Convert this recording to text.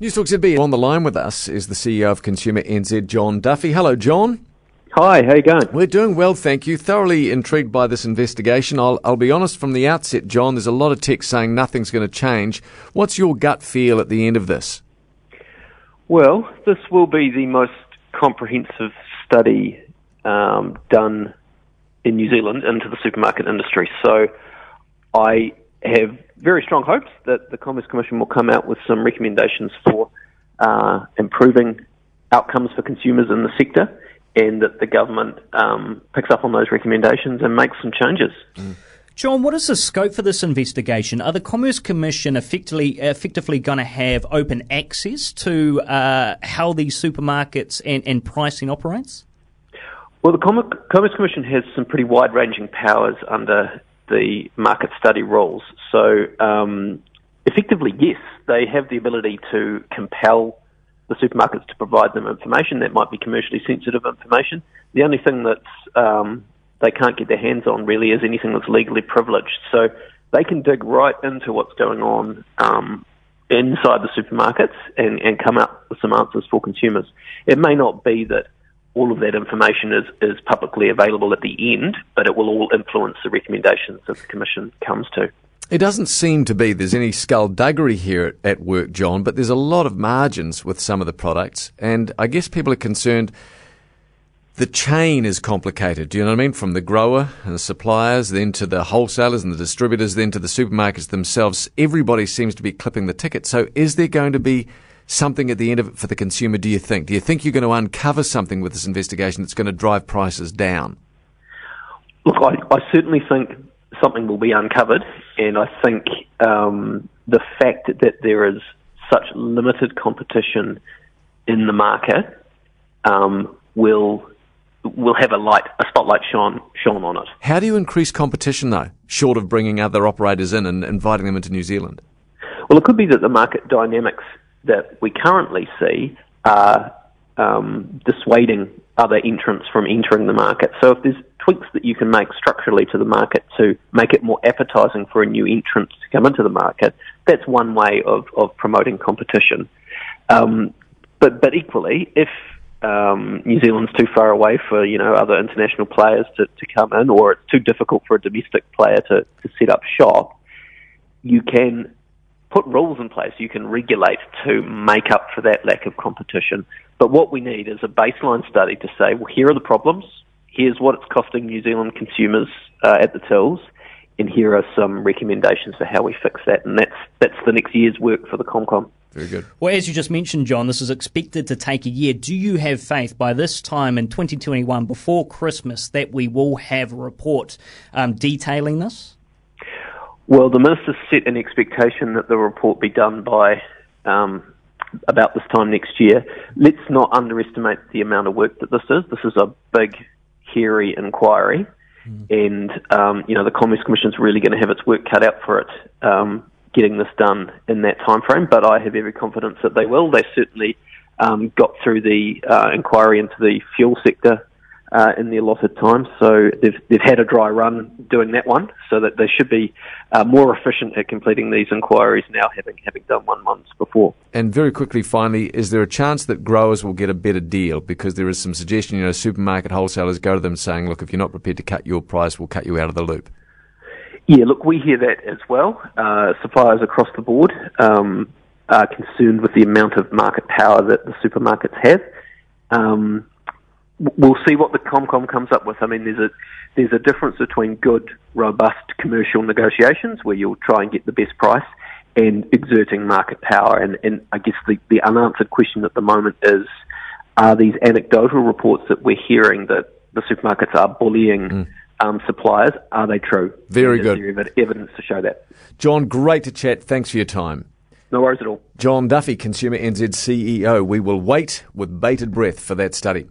Newstalk ZB on the line with us is the CEO of Consumer NZ, Jon Duffy. Hello, Jon. Hi, how you going? We're doing well, thank you. Thoroughly intrigued by this investigation. I'll, I'll be honest from the outset, Jon, there's a lot of text saying nothing's going to change. What's your gut feel at the end of this? Well, this will be the most comprehensive study um, done in New Zealand into the supermarket industry. So I have very strong hopes that the Commerce Commission will come out with some recommendations for uh, improving outcomes for consumers in the sector and that the government um, picks up on those recommendations and makes some changes. Mm. Jon, what is the scope for this investigation? Are the Commerce Commission effectively effectively going to have open access to uh, how these supermarkets and, and pricing operates? Well, the Commerce Commission has some pretty wide-ranging powers under the market study rules. So, um, effectively, yes, they have the ability to compel the supermarkets to provide them information that might be commercially sensitive information. The only thing that um, they can't get their hands on really is anything that's legally privileged. So they can dig right into what's going on um, inside the supermarkets and, and come up with some answers for consumers. It may not be that all of that information is, is publicly available at the end, but it will all influence the recommendations that the Commission comes to. It doesn't seem to be there's any skullduggery here at work, Jon, but there's a lot of margins with some of the products, and I guess people are concerned the chain is complicated. Do you know what I mean? From the grower and the suppliers, then to the wholesalers and the distributors, then to the supermarkets themselves. Everybody seems to be clipping the ticket. So is there going to be something at the end of it for the consumer, do you think? Do you think you're going to uncover something with this investigation that's going to drive prices down? Look, I, I certainly think something will be uncovered, and I think um, the fact that there is such limited competition in the market um, will will have a light, a spotlight shone shone on it. How do you increase competition, though, short of bringing other operators in and inviting them into New Zealand? Well, it could be that the market dynamics that we currently see are um, dissuading other entrants from entering the market. So if there's tweaks that you can make structurally to the market to make it more appetizing for a new entrant to come into the market, that's one way of, of promoting competition. Um, but but equally, if um, New Zealand's too far away for you know other international players to, to come in, or it's too difficult for a domestic player to, to set up shop, you can put rules in place you can regulate to make up for that lack of competition. But what we need is a baseline study to say, well, here are the problems. Here's what it's costing New Zealand consumers uh, at the tills, and here are some recommendations for how we fix that. And that's that's the next year's work for the ComCom. Very good. Well, as you just mentioned, Jon, this is expected to take a year. Do you have faith by this time in 2021, before Christmas, that we will have a report um, detailing this? Well, the minister set an expectation that the report be done by um, about this time next year. Let's not underestimate the amount of work that this is. This is a big, hairy inquiry, mm. and um, you know the Commerce Commission is really going to have its work cut out for it um, getting this done in that time frame. But I have every confidence that they will. They certainly um, got through the uh, inquiry into the fuel sector uh, in the allotted time. So they've they've had a dry run doing that one, so that they should be uh, more efficient at completing these inquiries now, having having done one months before. And very quickly, finally, is there a chance that growers will get a better deal because there is some suggestion, you know, supermarket wholesalers go to them saying, look, if you're not prepared to cut your price, we'll cut you out of the loop. Yeah, look, we hear that as well. Uh, suppliers across the board um, are concerned with the amount of market power that the supermarkets have. Um, we'll see what the Comcom comes up with. I mean, there's a there's a difference between good, robust commercial negotiations where you'll try and get the best price and exerting market power. And, and I guess the, the unanswered question at the moment is, are these anecdotal reports that we're hearing that the supermarkets are bullying mm. um, suppliers, are they true? Very good. There evidence to show that. Jon, great to chat. Thanks for your time. No worries at all. Jon Duffy, Consumer NZ CEO. We will wait with bated breath for that study.